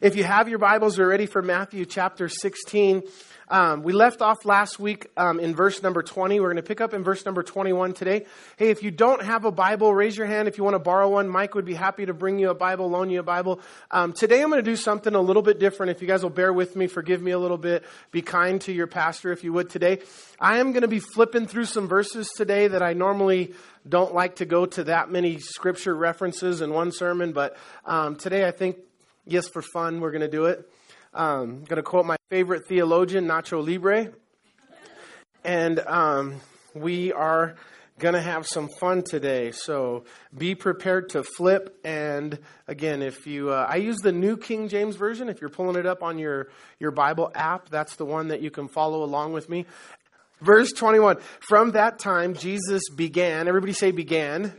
If you have your Bibles, we're ready for Matthew chapter 16. Um, we left off last week um, in verse number 20. We're going to pick up in verse number 21 today. Hey, if you don't have a Bible, raise your hand if you want to borrow one. Mike would be happy to bring you a Bible, loan you a Bible. Um, today I'm going to do something a little bit different. If you guys will bear with me, forgive me a little bit, be kind to your pastor if you would today. I am going to be flipping through some verses today that I normally don't like to go to that many scripture references in one sermon, but um, today I think Yes, for fun, we're going to do it. Um, I'm going to quote my favorite theologian, Nacho Libre. And um, we are going to have some fun today. So be prepared to flip. And again, if you, uh, I use the New King James Version. If you're pulling it up on your, your Bible app, that's the one that you can follow along with me. Verse 21 From that time, Jesus began, everybody say began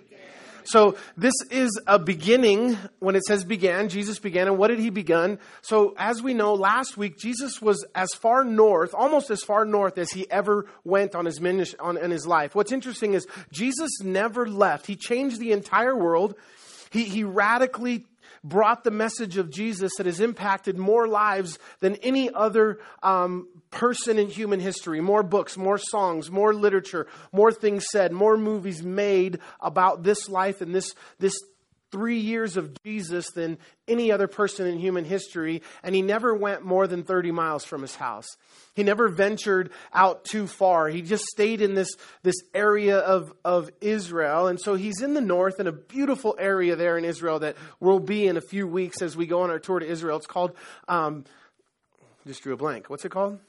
so this is a beginning. When it says began, Jesus began. And what did he begin? So as we know, last week, Jesus was as far north, almost as far north as he ever went on his ministry, on, in his life. What's interesting is Jesus never left. He changed the entire world. He, he radically brought the message of Jesus that has impacted more lives than any other um, person in human history. More books, more songs, more literature, more things said, more movies made about this life and this, this three years of Jesus than any other person in human history, and he never went more than 30 miles from his house. He never ventured out too far. He just stayed in this, this area of, of Israel. And so he's in the north in a beautiful area there in Israel that we'll be in a few weeks as we go on our tour to Israel. It's called, um, just drew a blank. What's it called?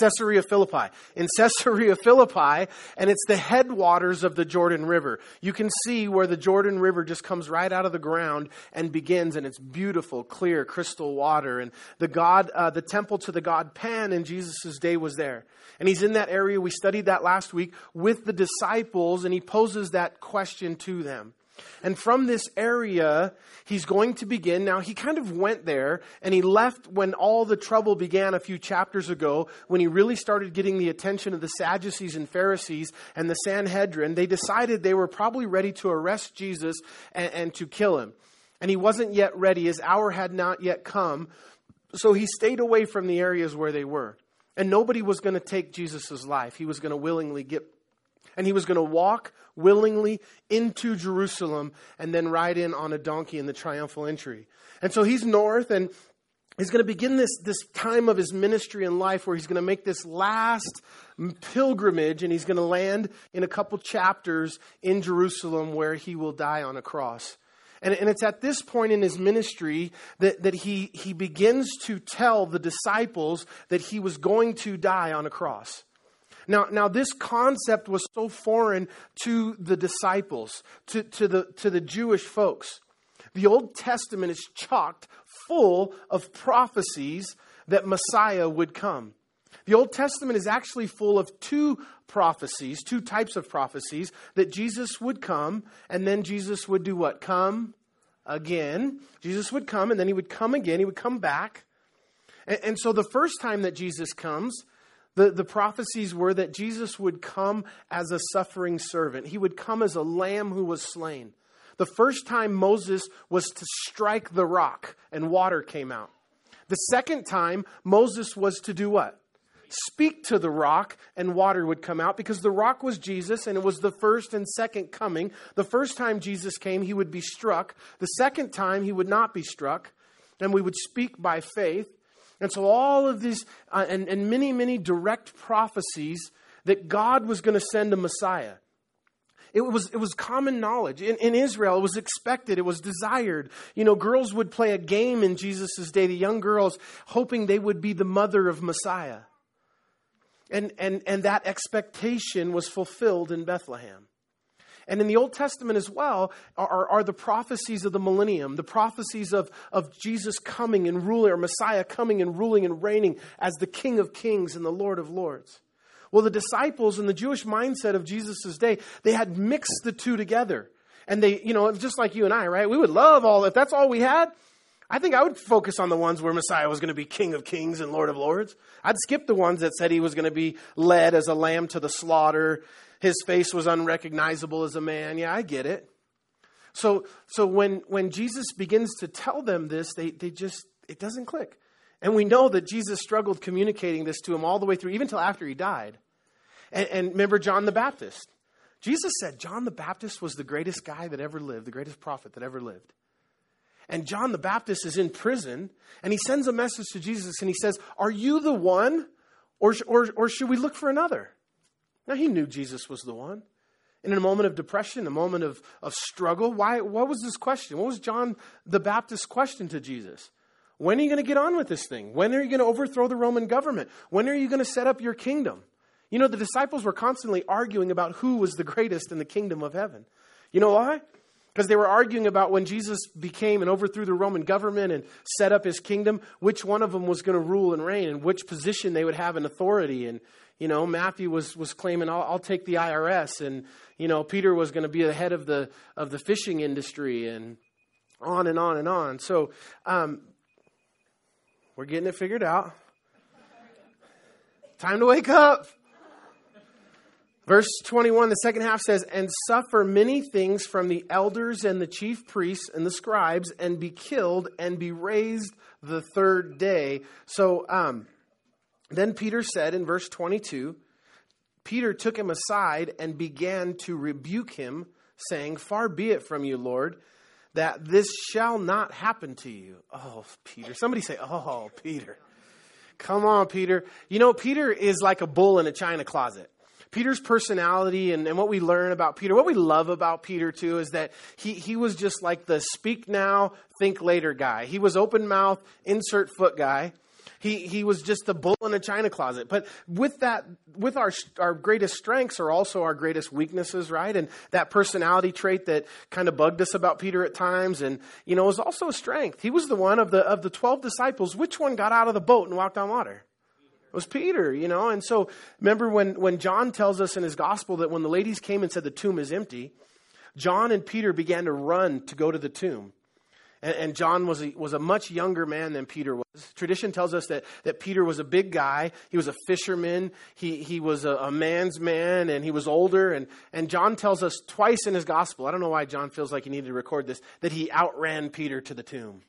Caesarea Philippi. In Caesarea Philippi, and it's the headwaters of the Jordan River. You can see where the Jordan River just comes right out of the ground and begins, and it's beautiful, clear, crystal water. And the God, uh, the temple to the god Pan in Jesus' day was there. And he's in that area. We studied that last week with the disciples, and he poses that question to them. And from this area, he's going to begin. Now, he kind of went there and he left when all the trouble began a few chapters ago, when he really started getting the attention of the Sadducees and Pharisees and the Sanhedrin. They decided they were probably ready to arrest Jesus and, and to kill him. And he wasn't yet ready. His hour had not yet come. So he stayed away from the areas where they were. And nobody was going to take Jesus' life. He was going to willingly get and he was going to walk willingly into Jerusalem and then ride in on a donkey in the triumphal entry. And so he's north and he's going to begin this, this time of his ministry and life where he's going to make this last pilgrimage and he's going to land in a couple chapters in Jerusalem where he will die on a cross. And, and it's at this point in his ministry that, that he, he begins to tell the disciples that he was going to die on a cross. Now, now this concept was so foreign to the disciples, to, to, the, to the Jewish folks. The Old Testament is chocked full of prophecies that Messiah would come. The Old Testament is actually full of two prophecies, two types of prophecies that Jesus would come and then Jesus would do what? Come again. Jesus would come and then he would come again. He would come back. And, and so the first time that Jesus comes, the, the prophecies were that Jesus would come as a suffering servant. He would come as a lamb who was slain. The first time Moses was to strike the rock and water came out. The second time Moses was to do what? Speak to the rock and water would come out because the rock was Jesus and it was the first and second coming. The first time Jesus came, he would be struck. The second time, he would not be struck. And we would speak by faith. And so, all of these, uh, and, and many, many direct prophecies that God was going to send a Messiah. It was, it was common knowledge. In, in Israel, it was expected, it was desired. You know, girls would play a game in Jesus' day, the young girls, hoping they would be the mother of Messiah. And, and, and that expectation was fulfilled in Bethlehem. And in the Old Testament as well are, are the prophecies of the millennium, the prophecies of, of Jesus coming and ruling, or Messiah coming and ruling and reigning as the King of kings and the Lord of lords. Well, the disciples in the Jewish mindset of Jesus' day, they had mixed the two together. And they, you know, just like you and I, right? We would love all, if that's all we had, I think I would focus on the ones where Messiah was going to be King of Kings and Lord of Lords. I'd skip the ones that said he was going to be led as a lamb to the slaughter his face was unrecognizable as a man. Yeah, I get it. So, so when, when Jesus begins to tell them this, they, they just, it doesn't click. And we know that Jesus struggled communicating this to him all the way through, even till after he died. And, and remember John the Baptist. Jesus said John the Baptist was the greatest guy that ever lived, the greatest prophet that ever lived. And John the Baptist is in prison, and he sends a message to Jesus, and he says, Are you the one, or, or, or should we look for another? Now, he knew Jesus was the one. And in a moment of depression, a moment of, of struggle, why, what was this question? What was John the Baptist's question to Jesus? When are you going to get on with this thing? When are you going to overthrow the Roman government? When are you going to set up your kingdom? You know, the disciples were constantly arguing about who was the greatest in the kingdom of heaven. You know why? Because they were arguing about when Jesus became and overthrew the Roman government and set up his kingdom, which one of them was going to rule and reign and which position they would have in authority. And, you know, Matthew was, was claiming, I'll, I'll take the IRS. And, you know, Peter was going to be the head of the, of the fishing industry and on and on and on. So, um, we're getting it figured out. Time to wake up. Verse 21, the second half says, And suffer many things from the elders and the chief priests and the scribes, and be killed and be raised the third day. So um, then Peter said in verse 22, Peter took him aside and began to rebuke him, saying, Far be it from you, Lord that this shall not happen to you. Oh, Peter. Somebody say, Oh, Peter. Come on, Peter. You know, Peter is like a bull in a china closet. Peter's personality and, and what we learn about Peter, what we love about Peter too, is that he, he was just like the speak now, think later guy. He was open mouth, insert foot guy. He, he was just the bull in a china closet. But with that, with our, our greatest strengths are also our greatest weaknesses, right? And that personality trait that kind of bugged us about Peter at times and, you know, was also a strength. He was the one of the, of the 12 disciples. Which one got out of the boat and walked on water? It was Peter, you know. And so remember when, when John tells us in his gospel that when the ladies came and said the tomb is empty, John and Peter began to run to go to the tomb. And, and John was a, was a much younger man than Peter was. Tradition tells us that, that Peter was a big guy. He was a fisherman. He, he was a, a man's man, and he was older. And, and John tells us twice in his gospel, I don't know why John feels like he needed to record this, that he outran Peter to the tomb.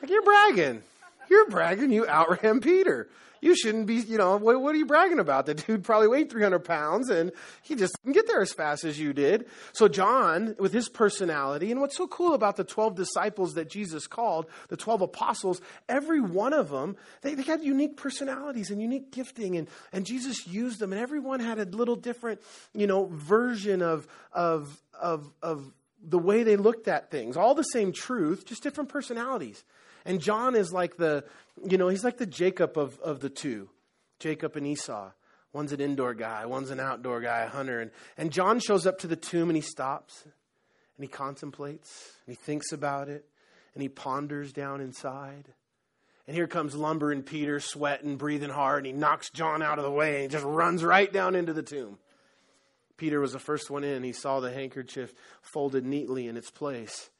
Like, you're bragging. You're bragging. You outran Peter you shouldn't be, you know, what, what, are you bragging about? The dude probably weighed 300 pounds and he just didn't get there as fast as you did. So, John, with his personality, and what's so cool about the 12 disciples that Jesus called, the 12 apostles, every one of them, they, they had unique personalities and unique gifting, and, and Jesus used them, and everyone had a little different, you know, version of, of, of, of the way they looked at things. All the same truth, just different personalities. And John is like the, you know, he's like the Jacob of, of the two Jacob and Esau. One's an indoor guy, one's an outdoor guy, a hunter. And, and John shows up to the tomb and he stops and he contemplates and he thinks about it and he ponders down inside. And here comes Lumber and Peter, sweating, breathing hard, and he knocks John out of the way and he just runs right down into the tomb. Peter was the first one in. He saw the handkerchief folded neatly in its place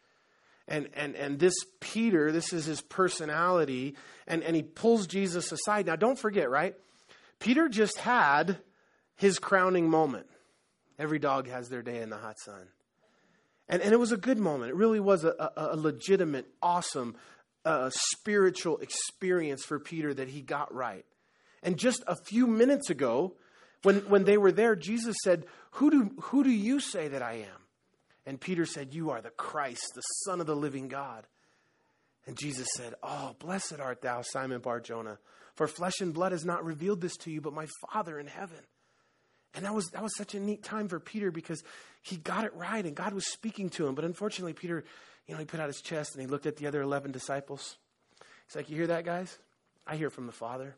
and, and, and this Peter, this is his personality, and, and he pulls Jesus aside. Now, don't forget, right? Peter just had his crowning moment. Every dog has their day in the hot sun. And, and it was a good moment. It really was a, a, a legitimate, awesome, uh, spiritual experience for Peter that he got right. And just a few minutes ago, when, when they were there, Jesus said, who do, who do you say that I am? And Peter said, You are the Christ, the Son of the living God. And Jesus said, Oh, blessed art thou, Simon Bar Jonah, for flesh and blood has not revealed this to you, but my Father in heaven. And that was, that was such a neat time for Peter because he got it right and God was speaking to him. But unfortunately, Peter, you know, he put out his chest and he looked at the other 11 disciples. He's like, You hear that, guys? I hear from the Father.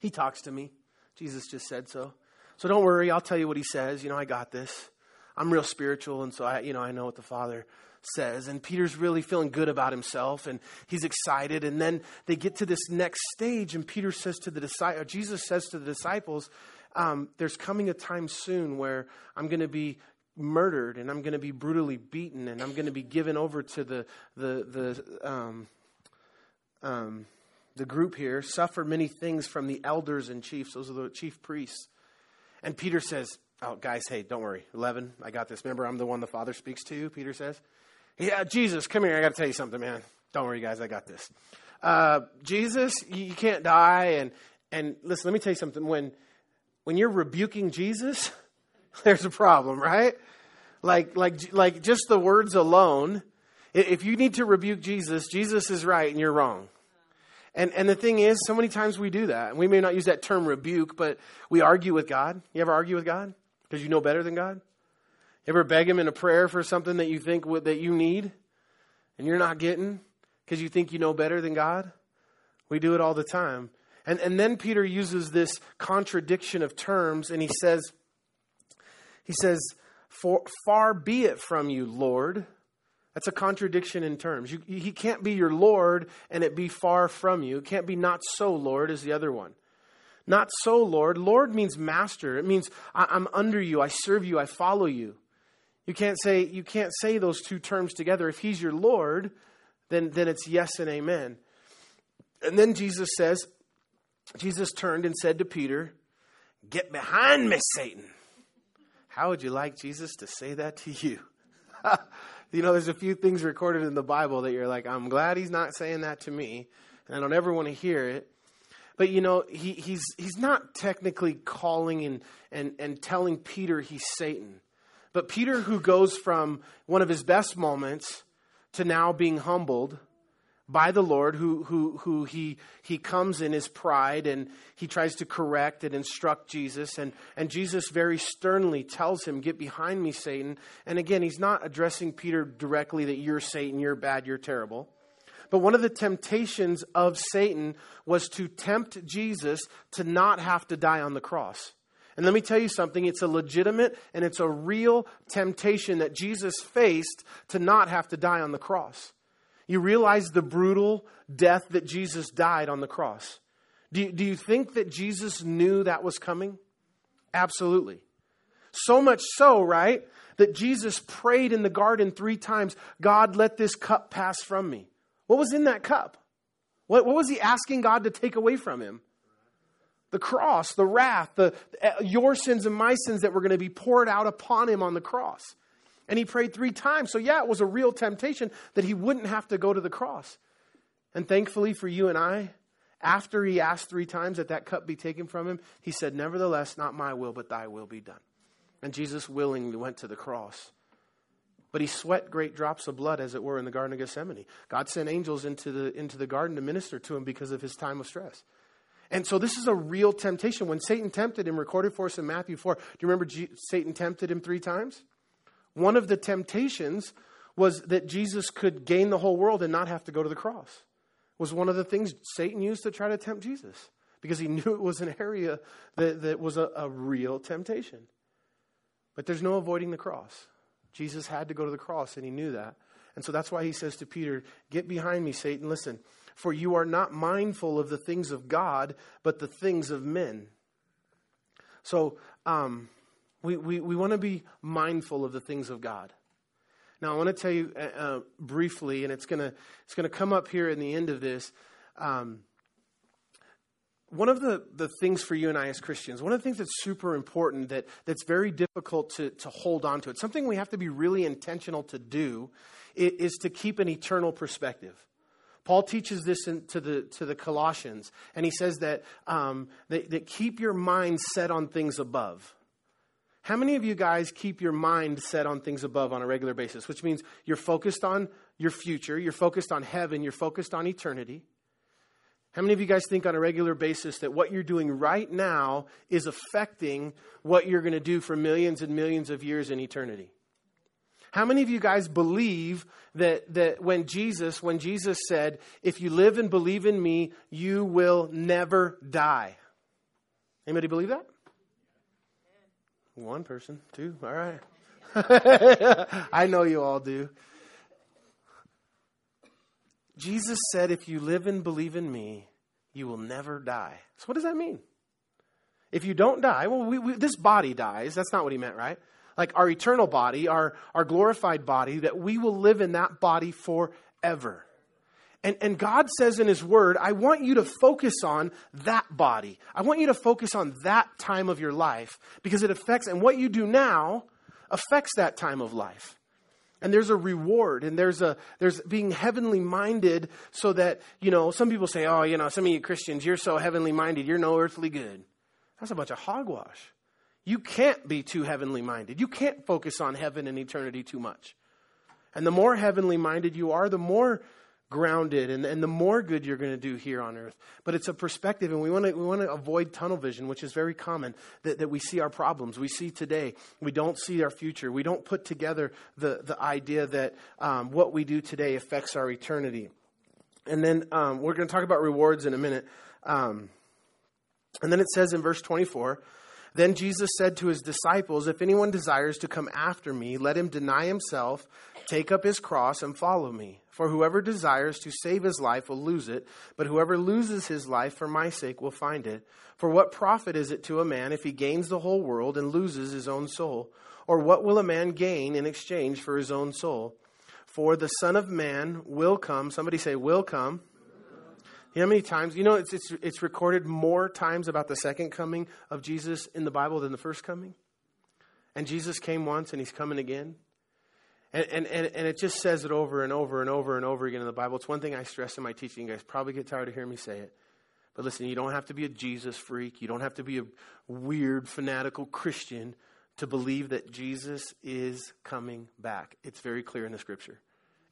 He talks to me. Jesus just said so. So don't worry, I'll tell you what he says. You know, I got this. I'm real spiritual, and so I, you know, I know what the Father says. And Peter's really feeling good about himself, and he's excited. And then they get to this next stage, and Peter says to the disciples, Jesus says to the disciples, um, "There's coming a time soon where I'm going to be murdered, and I'm going to be brutally beaten, and I'm going to be given over to the the the." Um, um, the group here suffer many things from the elders and chiefs. Those are the chief priests. And Peter says, Oh, guys, hey, don't worry. 11, I got this. Remember, I'm the one the Father speaks to, Peter says. Yeah, Jesus, come here. I got to tell you something, man. Don't worry, guys, I got this. Uh, Jesus, you can't die. And, and listen, let me tell you something. When, when you're rebuking Jesus, there's a problem, right? Like, like, like just the words alone. If you need to rebuke Jesus, Jesus is right and you're wrong. And, and the thing is, so many times we do that. And we may not use that term rebuke, but we argue with God. You ever argue with God? Because you know better than God? Ever beg Him in a prayer for something that you think that you need and you're not getting because you think you know better than God? We do it all the time. And, and then Peter uses this contradiction of terms and he says, he says, For, far be it from you, Lord. That's a contradiction in terms. You, he can't be your Lord and it be far from you. It can't be not so, Lord, as the other one. Not so, Lord. Lord means master. It means I'm under you, I serve you, I follow you. You can't say you can't say those two terms together. If he's your Lord, then then it's yes and amen. And then Jesus says, Jesus turned and said to Peter, Get behind me, Satan. How would you like Jesus to say that to you? you know, there's a few things recorded in the Bible that you're like, I'm glad he's not saying that to me, and I don't ever want to hear it. But you know, he, he's he's not technically calling and, and, and telling Peter he's Satan. But Peter, who goes from one of his best moments to now being humbled by the Lord, who, who, who he, he comes in his pride and he tries to correct and instruct Jesus. And, and Jesus very sternly tells him, Get behind me, Satan. And again, he's not addressing Peter directly that you're Satan, you're bad, you're terrible. But one of the temptations of Satan was to tempt Jesus to not have to die on the cross. And let me tell you something, it's a legitimate and it's a real temptation that Jesus faced to not have to die on the cross. You realize the brutal death that Jesus died on the cross. Do you, do you think that Jesus knew that was coming? Absolutely. So much so, right, that Jesus prayed in the garden three times God, let this cup pass from me. What was in that cup? What, what was he asking God to take away from him? The cross, the wrath, the, eh, your sins and my sins that were going to be poured out upon him on the cross. And he prayed three times. So, yeah, it was a real temptation that he wouldn't have to go to the cross. And thankfully for you and I, after he asked three times that that cup be taken from him, he said, Nevertheless, not my will, but thy will be done. And Jesus willingly went to the cross. But he sweat great drops of blood, as it were, in the Garden of Gethsemane. God sent angels into the, into the garden to minister to him because of his time of stress. And so this is a real temptation. When Satan tempted him, recorded for us in Matthew 4, do you remember G- Satan tempted him three times? One of the temptations was that Jesus could gain the whole world and not have to go to the cross. Was one of the things Satan used to try to tempt Jesus because he knew it was an area that, that was a, a real temptation. But there's no avoiding the cross. Jesus had to go to the cross, and he knew that. And so that's why he says to Peter, Get behind me, Satan. Listen, for you are not mindful of the things of God, but the things of men. So um, we, we, we want to be mindful of the things of God. Now, I want to tell you uh, uh briefly, and it's going to it's gonna come up here in the end of this. Um, one of the, the things for you and I as Christians, one of the things that's super important that, that's very difficult to, to hold on to, it's something we have to be really intentional to do, is, is to keep an eternal perspective. Paul teaches this in, to, the, to the Colossians, and he says that, um, that, that keep your mind set on things above. How many of you guys keep your mind set on things above on a regular basis? Which means you're focused on your future, you're focused on heaven, you're focused on eternity. How many of you guys think on a regular basis that what you're doing right now is affecting what you're going to do for millions and millions of years in eternity? How many of you guys believe that, that when Jesus, when Jesus said, if you live and believe in me, you will never die? Anybody believe that? One person, two, all right. I know you all do. Jesus said, If you live and believe in me, you will never die. So, what does that mean? If you don't die, well, we, we, this body dies. That's not what he meant, right? Like our eternal body, our, our glorified body, that we will live in that body forever. And, and God says in His Word, I want you to focus on that body. I want you to focus on that time of your life because it affects, and what you do now affects that time of life. And there's a reward, and there's a there's being heavenly minded, so that you know some people say, oh, you know, some of you Christians, you're so heavenly minded, you're no earthly good. That's a bunch of hogwash. You can't be too heavenly minded. You can't focus on heaven and eternity too much. And the more heavenly minded you are, the more grounded and, and the more good you're going to do here on earth. But it's a perspective, and we want to we want to avoid tunnel vision, which is very common. That, that we see our problems, we see today, we don't see our future. We don't put together the the idea that um, what we do today affects our eternity. And then um, we're going to talk about rewards in a minute. Um, and then it says in verse 24. Then Jesus said to his disciples, If anyone desires to come after me, let him deny himself, take up his cross, and follow me. For whoever desires to save his life will lose it, but whoever loses his life for my sake will find it. For what profit is it to a man if he gains the whole world and loses his own soul? Or what will a man gain in exchange for his own soul? For the Son of Man will come. Somebody say, will come. You know how many times? You know, it's, it's, it's recorded more times about the second coming of Jesus in the Bible than the first coming. And Jesus came once and he's coming again. And, and, and, it just says it over and over and over and over again in the Bible. It's one thing I stress in my teaching. You guys probably get tired of hearing me say it. But listen, you don't have to be a Jesus freak. You don't have to be a weird, fanatical Christian to believe that Jesus is coming back. It's very clear in the scripture.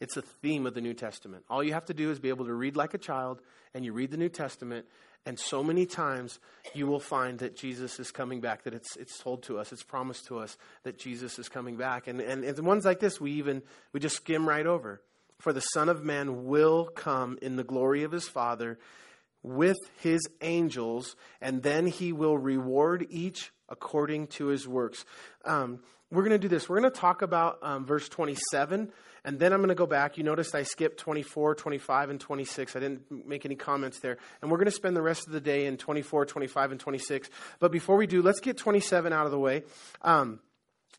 It's a theme of the New Testament. All you have to do is be able to read like a child, and you read the New Testament, and so many times you will find that Jesus is coming back, that it's, it's told to us, it's promised to us that Jesus is coming back. And, and, and ones like this, we even, we just skim right over. For the Son of Man will come in the glory of his Father with his angels, and then he will reward each according to his works. Um, we're going to do this. We're going to talk about um, verse 27 and then I'm going to go back. You noticed I skipped 24, 25, and 26. I didn't make any comments there. And we're going to spend the rest of the day in 24, 25, and 26. But before we do, let's get 27 out of the way. Um,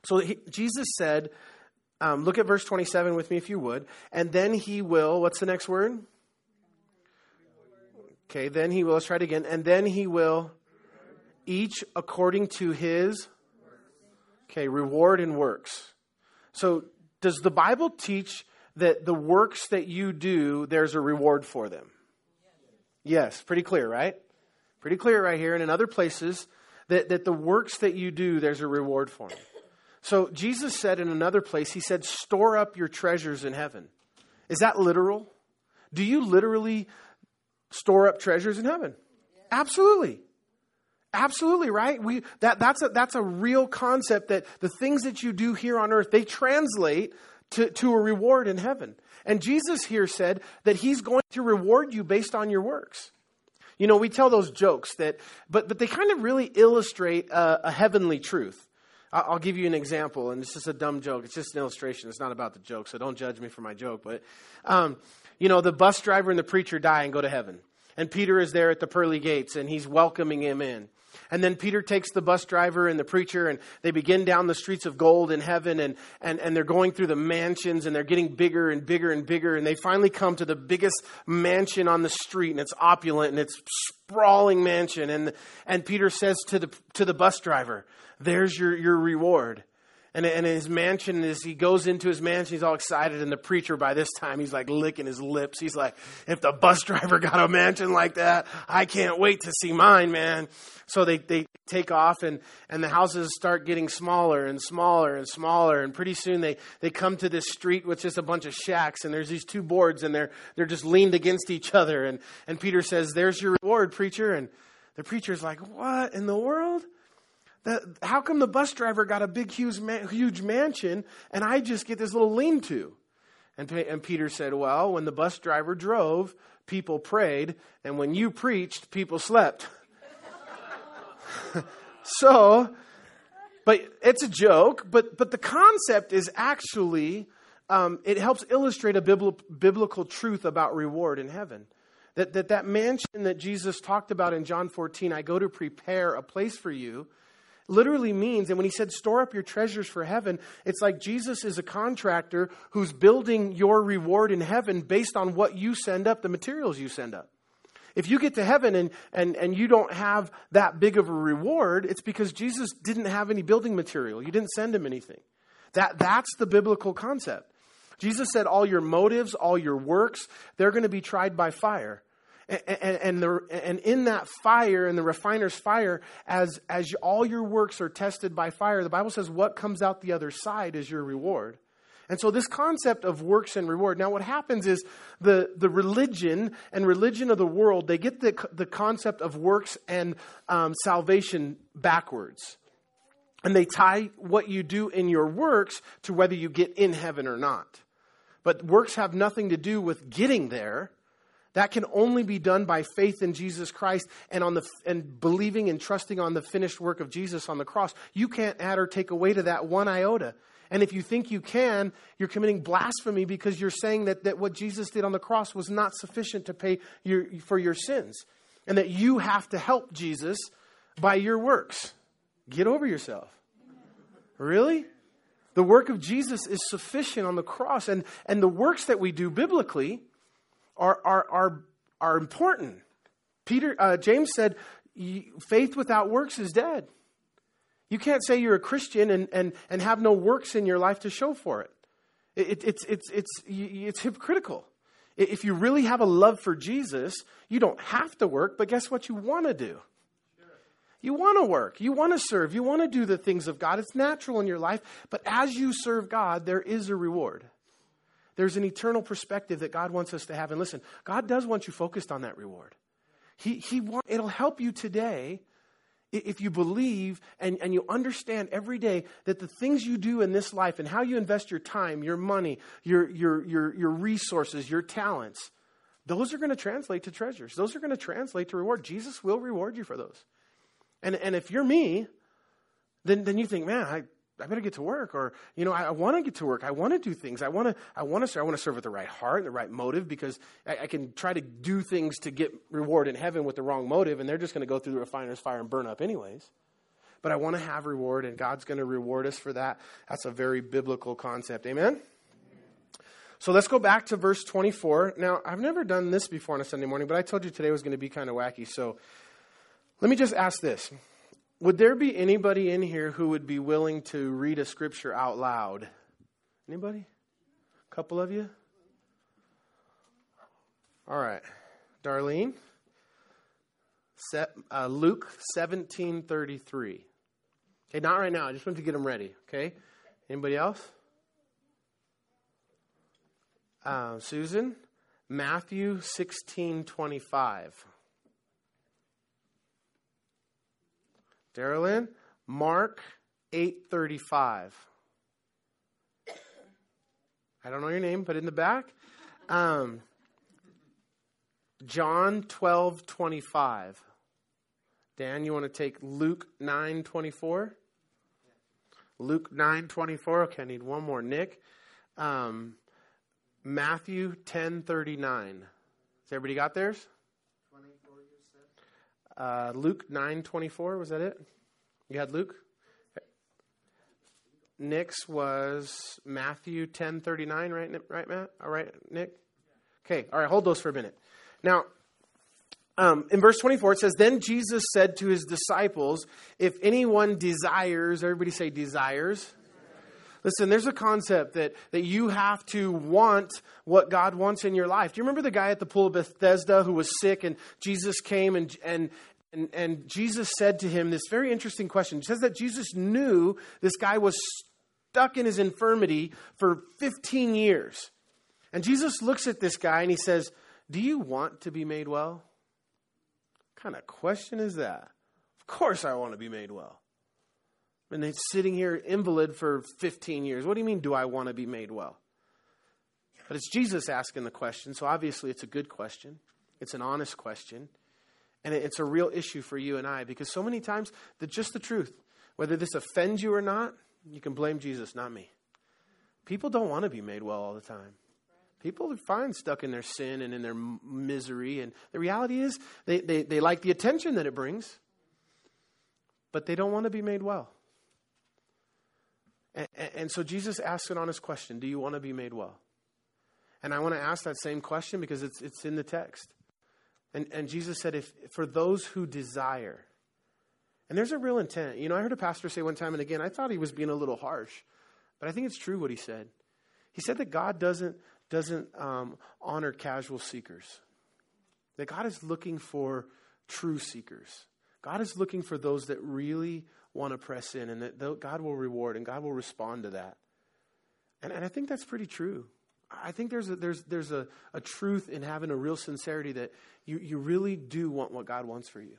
so he, Jesus said, um, look at verse 27 with me if you would. And then he will, what's the next word? Okay, then he will, let's try it again. And then he will, each according to his, okay, reward and works. So does the Bible teach that the works that you do, there's a reward for them? Yes, pretty clear, right? Pretty clear right here. And in other places, that, that the works that you do, there's a reward for them. So Jesus said in another place, He said, store up your treasures in heaven. Is that literal? Do you literally store up treasures in heaven? Absolutely. Absolutely, right? We, that, that's, a, that's a real concept that the things that you do here on earth, they translate to, to a reward in heaven. And Jesus here said that he's going to reward you based on your works. You know, we tell those jokes that, but, but they kind of really illustrate a, a heavenly truth. I'll give you an example, and it's just a dumb joke. It's just an illustration. It's not about the joke, so don't judge me for my joke. But, um, you know, the bus driver and the preacher die and go to heaven. And Peter is there at the pearly gates, and he's welcoming him in. And then Peter takes the bus driver and the preacher, and they begin down the streets of gold in heaven, and, and, and they're going through the mansions, and they're getting bigger and bigger and bigger, and they finally come to the biggest mansion on the street, and it's opulent, and it's sprawling mansion. And, and Peter says to the, to the bus driver, There's your, your reward. And, and his mansion, as he goes into his mansion, he's all excited. And the preacher, by this time, he's like licking his lips. He's like, if the bus driver got a mansion like that, I can't wait to see mine, man. So they, they take off and, and the houses start getting smaller and smaller and smaller. And pretty soon they, they come to this street with just a bunch of shacks. And there's these two boards and they're, they're just leaned against each other. And, and Peter says, there's your reward, preacher. And the preacher's like, what in the world? How come the bus driver got a big, huge, huge mansion and I just get this little lean to? And, and Peter said, Well, when the bus driver drove, people prayed, and when you preached, people slept. so, but it's a joke, but, but the concept is actually, um, it helps illustrate a biblical truth about reward in heaven. That, that that mansion that Jesus talked about in John 14, I go to prepare a place for you literally means, and when he said store up your treasures for heaven, it's like Jesus is a contractor who's building your reward in heaven based on what you send up, the materials you send up. If you get to heaven and, and, and you don't have that big of a reward, it's because Jesus didn't have any building material. You didn't send him anything. That, that's the biblical concept. Jesus said, All your motives, all your works, they're going to be tried by fire. And, and, the, and in that fire, in the refiner's fire, as, as all your works are tested by fire, the Bible says what comes out the other side is your reward. And so, this concept of works and reward. Now, what happens is the, the religion and religion of the world, they get the, the concept of works and um, salvation backwards. And they tie what you do in your works to whether you get in heaven or not. But works have nothing to do with getting there. That can only be done by faith in Jesus Christ and on the and believing and trusting on the finished work of Jesus on the cross. You can't add or take away to that one iota. And if you think you can, you're committing blasphemy because you're saying that, that what Jesus did on the cross was not sufficient to pay your, for your sins. And that you have to help Jesus by your works. Get over yourself. Really? The work of Jesus is sufficient on the cross. And, and the works that we do biblically are, are, are, are important. Peter, uh, James said, faith without works is dead. You can't say you're a Christian and, and, and have no works in your life to show for it. it, it it's, it's, it's, it's hypocritical. If you really have a love for Jesus, you don't have to work, but guess what you want to do? You want to work. You want to serve. You want to do the things of God. It's natural in your life. But as you serve God, there is a reward. There's an eternal perspective that God wants us to have. And listen, God does want you focused on that reward. He, he want, it'll help you today if you believe and, and you understand every day that the things you do in this life and how you invest your time, your money, your, your, your, your resources, your talents, those are going to translate to treasures. Those are going to translate to reward. Jesus will reward you for those. And, and if you're me, then, then you think, man, I, I better get to work, or you know, I, I want to get to work. I want to do things. I want to. I want to serve. I want to serve with the right heart and the right motive, because I, I, can try to do things to get reward in heaven with the wrong motive, and they're just going to go through the refiner's fire and burn up anyways. But I want to have reward, and God's going to reward us for that. That's a very biblical concept. Amen. So let's go back to verse 24. Now, I've never done this before on a Sunday morning, but I told you today was going to be kind of wacky. So let me just ask this would there be anybody in here who would be willing to read a scripture out loud? Anybody? A couple of you? All right. Darlene? Set, uh, Luke 17:33. Okay, not right now. I just want to get them ready. Okay. Anybody else? Uh, Susan, Matthew 16:25. Darylyn, Mark 835. I don't know your name, but in the back. Um, John 12, 25. Dan, you want to take Luke 9, 24? Luke 9, 24. Okay, I need one more. Nick. Um, Matthew 10, 39. Has everybody got theirs? Uh, Luke 9:24 was that it? You had Luke. Nick's was Matthew 10:39, right? Right, Matt. All right, Nick. Okay. All right. Hold those for a minute. Now, um, in verse 24, it says, Then Jesus said to his disciples, If anyone desires, everybody say desires. Listen, there's a concept that, that you have to want what God wants in your life. Do you remember the guy at the pool of Bethesda who was sick and Jesus came and, and, and, and Jesus said to him this very interesting question. It says that Jesus knew this guy was stuck in his infirmity for 15 years. And Jesus looks at this guy and he says, Do you want to be made well? What kind of question is that? Of course I want to be made well and they're sitting here invalid for 15 years. What do you mean, do I want to be made well? But it's Jesus asking the question, so obviously it's a good question. It's an honest question. And it's a real issue for you and I because so many times, the, just the truth, whether this offends you or not, you can blame Jesus, not me. People don't want to be made well all the time. People are fine stuck in their sin and in their misery. And the reality is, they, they, they like the attention that it brings. but they don't want to be made well. And, and so Jesus asks an honest question Do you want to be made well? And I want to ask that same question because it's, it's in the text. And, and Jesus said, if, For those who desire, and there's a real intent. You know, I heard a pastor say one time and again, I thought he was being a little harsh, but I think it's true what he said. He said that God doesn't, doesn't um, honor casual seekers, that God is looking for true seekers. God is looking for those that really want to press in and that God will reward and God will respond to that. And, and I think that's pretty true. I think there's a, there's, there's a, a truth in having a real sincerity that you, you really do want what God wants for you.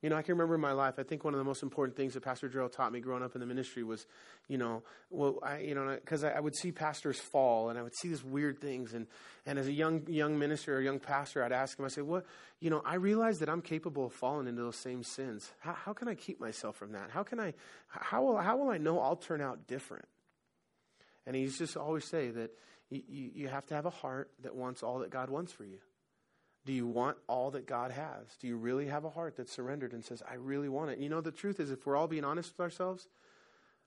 You know, I can remember in my life, I think one of the most important things that Pastor Gerald taught me growing up in the ministry was, you know, well, I, you know, because I, I, would see pastors fall and I would see these weird things. And, and as a young, young minister or young pastor, I'd ask him, I say, what, you know, I realize that I'm capable of falling into those same sins. How, how can I keep myself from that? How can I, how will, how will I know I'll turn out different? And he's just always say that you, you, you have to have a heart that wants all that God wants for you. Do you want all that God has? Do you really have a heart that's surrendered and says, I really want it? You know, the truth is, if we're all being honest with ourselves,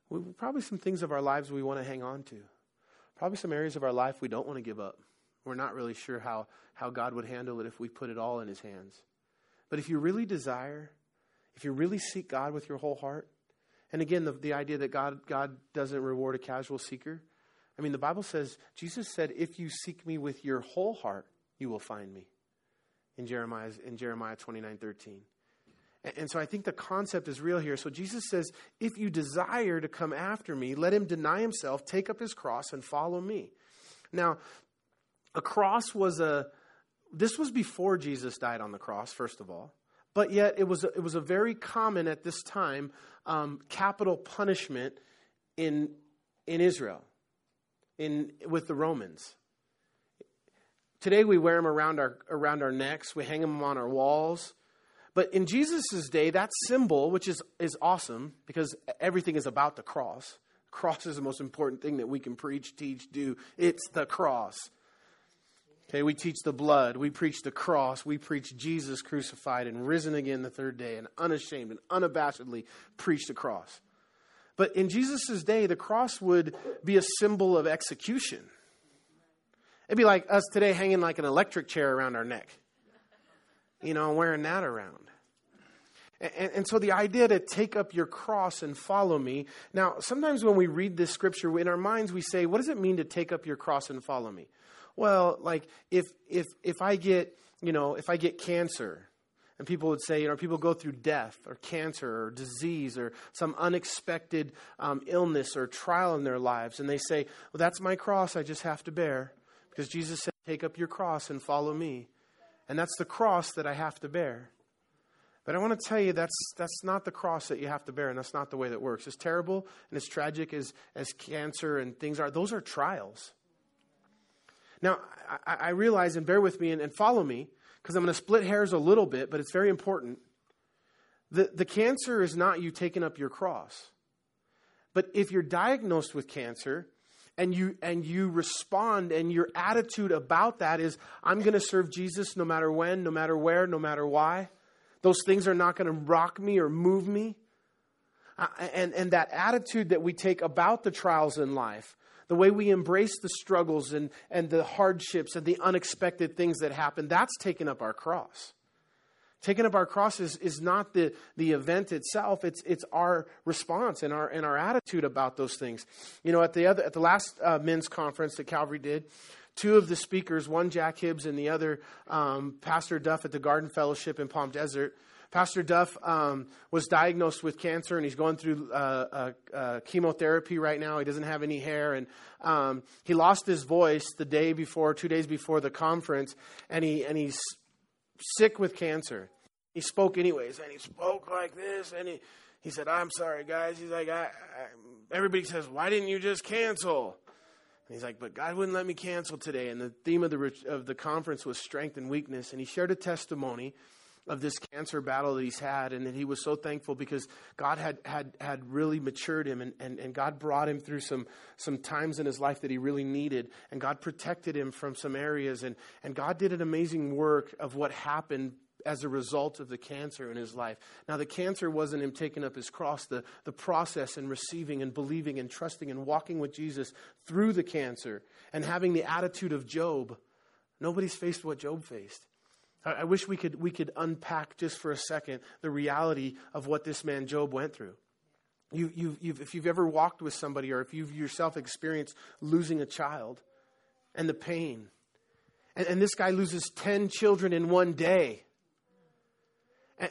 we, probably some things of our lives we want to hang on to. Probably some areas of our life we don't want to give up. We're not really sure how, how God would handle it if we put it all in His hands. But if you really desire, if you really seek God with your whole heart, and again, the, the idea that God, God doesn't reward a casual seeker. I mean, the Bible says, Jesus said, if you seek me with your whole heart, you will find me in Jeremiah, in Jeremiah 29 13. And, so I think the concept is real here. So Jesus says, If you desire to come after me, let him deny himself, take up his cross, and follow me. Now, a cross was a, this was before Jesus died on the cross, first of all. But yet, it was a, it was a very common at this time um, capital punishment in, in Israel, in, with the Romans. Today we wear them around our, around our necks, we hang them on our walls. But in Jesus' day, that symbol, which is, is awesome because everything is about the cross, the cross is the most important thing that we can preach, teach, do. It's the cross. Okay, we teach the blood, we preach the cross, we preach Jesus crucified and risen again the third day, and unashamed and unabashedly preach the cross. But in Jesus' day, the cross would be a symbol of execution. It'd be like us today hanging like an electric chair around our neck, you know, wearing that around. And, and, so the idea to take up your cross and follow me. Now, sometimes when we read this scripture, in our minds we say, what does it mean to take up your cross and follow me? Well, like if if if I get, you know, if I get cancer, and people would say, you know, people go through death or cancer or disease or some unexpected um, illness or trial in their lives, and they say, well, that's my cross I just have to bear. Because Jesus said, Take up your cross and follow me. And that's the cross that I have to bear. But I want to tell you that's, that's not the cross that you have to bear, and that's not the way that works. As terrible and as tragic as, as cancer and things are, those are trials. Now, I, I realize, and bear with me and, and follow me, because I'm going to split hairs a little bit, but it's very important. The, the cancer is not you taking up your cross. But if you're diagnosed with cancer, and you and you respond and your attitude about that is i'm going to serve jesus no matter when no matter where no matter why. Those things are not going to rock me or move me. Uh, and and that attitude that we take about the trials in life the way we embrace the struggles and and the hardships and the unexpected things that happen that's taking up our cross Taking up our crosses is, not the, the event itself, it's, it's our response and our, and our attitude about those things. You know, at the, other, at the last uh, men's conference that Calvary did, two of the speakers, one Jack Hibbs and the other um, Pastor Duff at the Garden Fellowship in Palm Desert, Pastor Duff um, was diagnosed with cancer and he's going through uh, uh, uh, chemotherapy right now. He doesn't have any hair and um, he lost his voice the day before, two days before the conference, and he and he's sick with cancer. He spoke anyways, and he spoke like this, and he, he said, I'm sorry, guys. He's like, I, I, everybody says, why didn't you just cancel? And he's like, but God wouldn't let me cancel today. And the theme of the, of the conference was strength and weakness. And he shared a testimony of this cancer battle that he's had and that he was so thankful because God had had, had really matured him and, and, and God brought him through some some times in his life that he really needed and God protected him from some areas and, and God did an amazing work of what happened as a result of the cancer in his life. Now, the cancer wasn't him taking up his cross, the, the process and receiving and believing and trusting and walking with Jesus through the cancer and having the attitude of Job. Nobody's faced what Job faced. I, wish we could, we could unpack just for a second the reality of what this man Job went through. You, you, you've, if you've ever walked with somebody or if you've yourself experienced losing a child and the pain, and, and this guy loses 10 children in one day.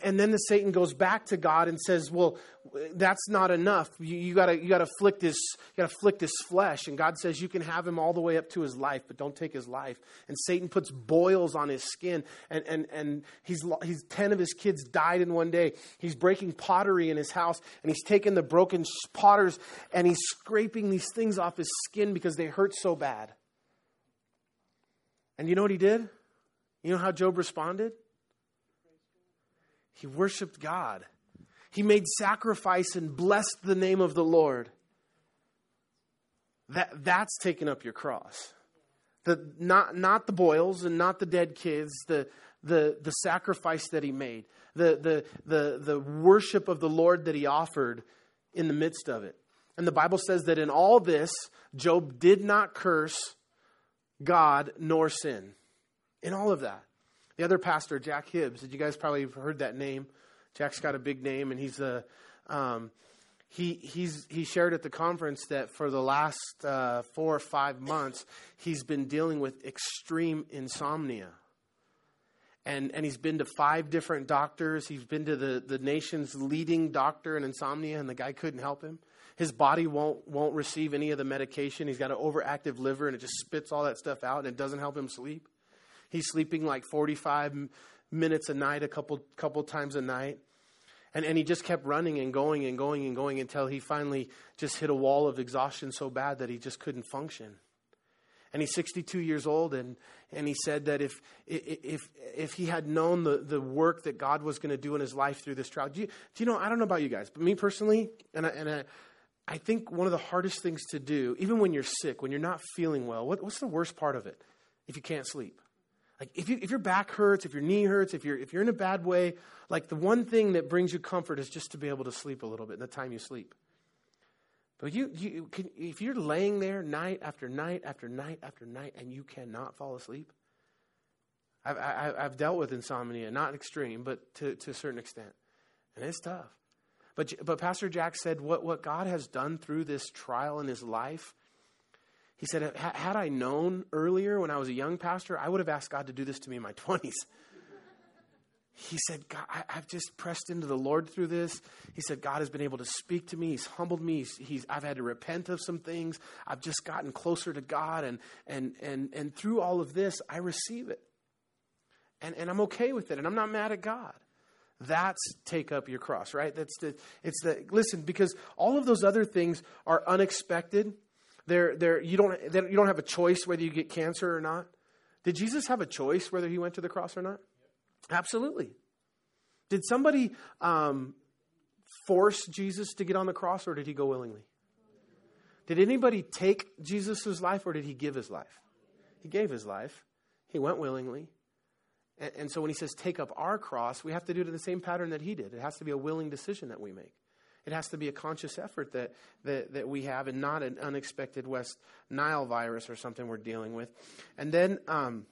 And then the Satan goes back to God and says, "Well, that's not enough. You, gotta you gotta afflict this you gotta afflict this flesh." And God says, "You can have him all the way up to his life, but don't take his life." And Satan puts boils on his skin, and and and he's he's ten of his kids died in one day. He's breaking pottery in his house, and he's taking the broken potters and he's scraping these things off his skin because they hurt so bad. And you know what he did? You know how Job responded? He worshiped God. He made sacrifice and blessed the name of the Lord. That, that's taking up your cross. The, not, not the boils and not the dead kids, the, the, the sacrifice that he made, the, the, the, the worship of the Lord that he offered in the midst of it. And the Bible says that in all this, Job did not curse God nor sin. In all of that. The other pastor, Jack Hibbs, you guys probably have heard that name? Jack's got a big name, and he's a um, he he's he shared at the conference that for the last uh, four or five months he's been dealing with extreme insomnia. And, and he's been to five different doctors. He's been to the, the nation's leading doctor in insomnia, and the guy couldn't help him. His body won't, won't receive any of the medication. He's got an overactive liver, and it just spits all that stuff out, and it doesn't help him sleep. He's sleeping like 45 minutes a night, a couple, couple times a night. And, and he just kept running and going and going and going until he finally just hit a wall of exhaustion so bad that he just couldn't function. And he's 62 years old, and, and he said that if, if, if he had known the, the work that God was going to do in his life through this trial, do you, do you know, I don't know about you guys, but me personally, and, I, and I, I think one of the hardest things to do, even when you're sick, when you're not feeling well, what, what's the worst part of it? If you can't sleep. Like if, you, if your back hurts, if your knee hurts, if you're, if you're in a bad way, like the one thing that brings you comfort is just to be able to sleep a little bit the time you sleep. But you, you can, if you're laying there night after night after night after night and you cannot fall asleep, I've, I, I've dealt with insomnia, not extreme, but to, to a certain extent. And it's tough. But, but Pastor Jack said what, what God has done through this trial in his life he said, Had I known earlier when I was a young pastor, I would have asked God to do this to me in my 20s. He said, God, I, have just pressed into the Lord through this. He said, God has been able to speak to me. He's humbled me. He's, he's, I've had to repent of some things. I've just gotten closer to God. And, and, and, and through all of this, I receive it. And, and I'm okay with it. And I'm not mad at God. That's take up your cross, right? That's the, it's the, listen, because all of those other things are unexpected they're, they're, you, don't, you don't have a choice whether you get cancer or not. Did Jesus have a choice whether he went to the cross or not? Absolutely. Did somebody um, force Jesus to get on the cross or did he go willingly? Did anybody take Jesus' life or did he give his life? He gave his life. He went willingly. And, and so when he says take up our cross, we have to do it in the same pattern that he did. It has to be a willing decision that we make. It has to be a conscious effort that, that, that we have and not an unexpected West Nile virus or something we're dealing with. And then um,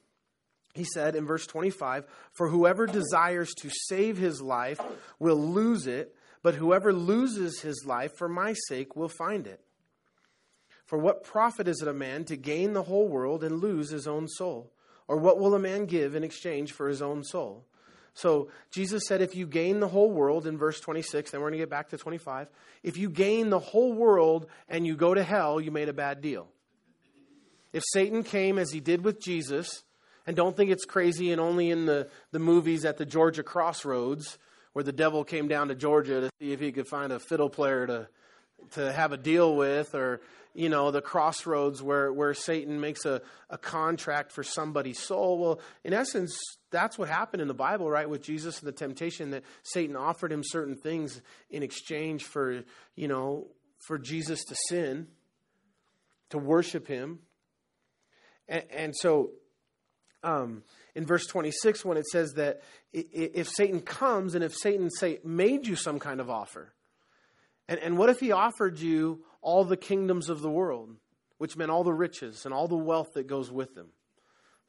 he said in verse 25, For whoever desires to save his life will lose it, but whoever loses his life for my sake will find it. For what profit is it a man to gain the whole world and lose his own soul? Or what will a man give in exchange for his own soul? So Jesus said, if you gain the whole world in verse 26, then we're going to get back to 25. If you gain the whole world and you go to hell, you made a bad deal. If Satan came as he did with Jesus, and don't think it's crazy and only in the, the movies at the Georgia crossroads, where the devil came down to Georgia to see if he could find a fiddle player to, to have a deal with, or you know, the crossroads where, where Satan makes a, a contract for somebody's soul. Well, in essence, that's what happened in the Bible, right, with Jesus and the temptation that Satan offered him certain things in exchange for, you know, for Jesus to sin, to worship him. And, and so um, in verse 26 when it says that if Satan comes and if Satan say made you some kind of offer, and, and what if he offered you all the kingdoms of the world, which meant all the riches and all the wealth that goes with them?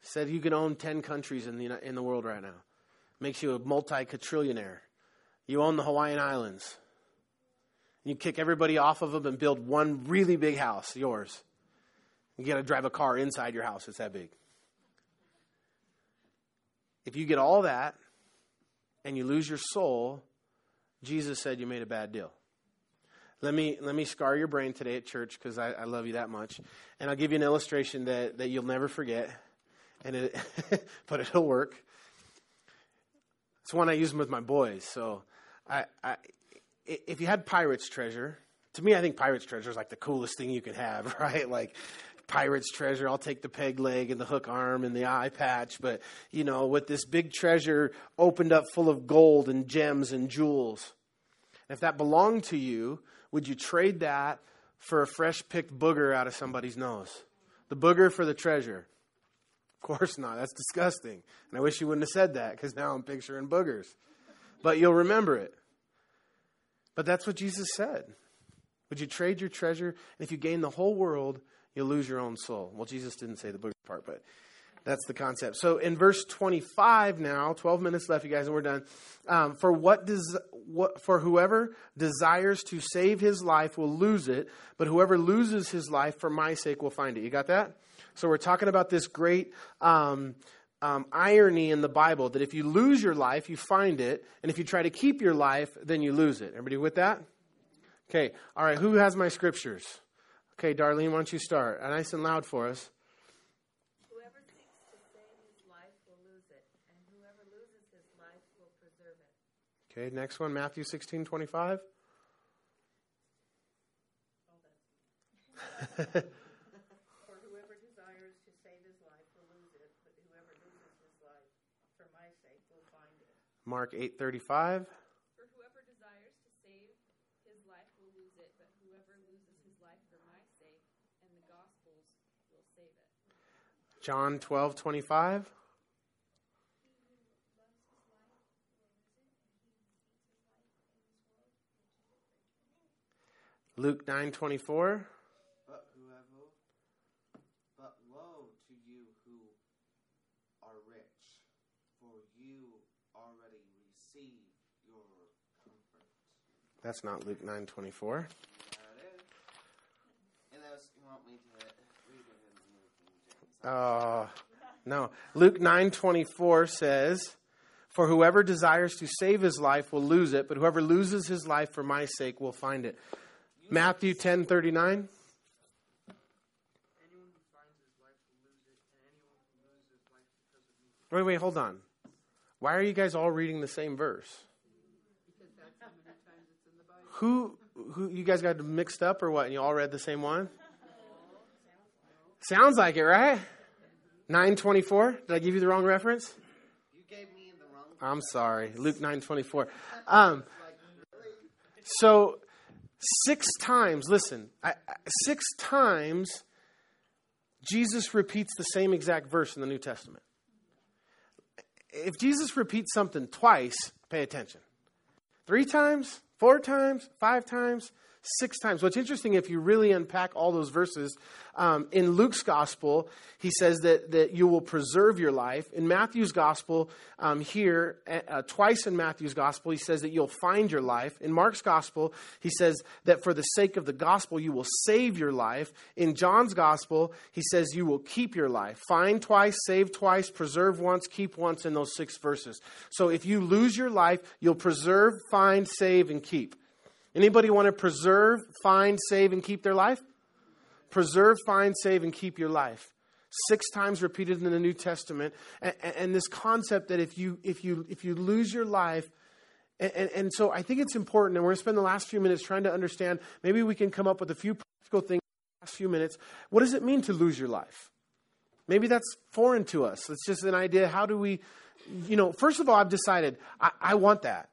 Said you can own 10 countries in the, in the world right now. Makes you a multi quadrillionaire. You own the Hawaiian Islands. You kick everybody off of them and build one really big house, yours. You got to drive a car inside your house, it's that big. If you get all that and you lose your soul, Jesus said you made a bad deal. Let me, let me scar your brain today at church because I, I love you that much. And I'll give you an illustration that, that you'll never forget, and it, but it'll work. It's one I use with my boys. So I, I, if you had pirate's treasure, to me, I think pirate's treasure is like the coolest thing you can have, right? Like pirate's treasure. I'll take the peg leg and the hook arm and the eye patch. But, you know, with this big treasure opened up full of gold and gems and jewels. If that belonged to you, would you trade that for a fresh picked booger out of somebody's nose? The booger for the treasure. Of course not. That's disgusting. And I wish you wouldn't have said that because now I'm picturing boogers. But you'll remember it. But that's what Jesus said. Would you trade your treasure? And if you gain the whole world, you'll lose your own soul. Well, Jesus didn't say the book part, but that's the concept. So in verse 25 now, 12 minutes left, you guys, and we're done. Um, for what does what for whoever desires to save his life will lose it, but whoever loses his life for my sake will find it. You got that? So we're talking about this great um, um, irony in the Bible that if you lose your life, you find it, and if you try to keep your life, then you lose it. Everybody with that? Okay. All right. Who has my scriptures? Okay, Darlene, why don't you start? Nice and loud for us. Whoever seeks to save his life will lose it, and whoever loses his life will preserve it. Okay, next one, Matthew 16, 25. For whoever desires to save his life will lose it, but whoever loses his life for my sake will find it. Mark 8, 35. For whoever desires to save his life will lose it, but whoever loses his life for my sake and the gospel's will save it. John 12, 25. Luke 9, 24. But whoever, but woe to you who are rich, for you already receive your comfort. That's not Luke 9, 24. There it is. Unless you want me to read it in the New King James. Uh, no. Luke 9:24 says, "For whoever desires to save his life will lose it, but whoever loses his life for my sake will find it." Matthew 10:39. Wait, wait, hold on. Why are you guys all reading the same verse? Who, who, you guys got mixed up or what? And you all read the same one? Sounds like it, right? 924. Did I give you the wrong reference? You gave me the wrong. I'm sorry. Luke 924. Um, so, six times, listen, I, I- six times Jesus repeats the same exact verse in the New Testament. If Jesus repeats something twice, pay attention. Three times, four times, five times, six times. What's interesting, if you really unpack all those verses, um, in Luke's gospel, he says that, that you will preserve your life. In Matthew's gospel, um, here, uh, twice in Matthew's gospel, he says that you'll find your life. In Mark's gospel, he says that for the sake of the gospel, you will save your life. In John's gospel, he says you will keep your life. Find twice, save twice, preserve once, keep once in those six verses. So if you lose your life, you'll preserve, find, save, and keep. Anybody want to preserve, find, save, and keep their life? Preserve, find, save, and keep your life. Six times repeated in the New Testament, and, and this concept that if you if you if you lose your life, and, and, so I think it's important, and we're going to spend the last few minutes trying to understand. Maybe we can come up with a few practical things. In the last few minutes, what does it mean to lose your life? Maybe that's foreign to us. It's just an idea. How do we, you know? First of all, I've decided I, I want that.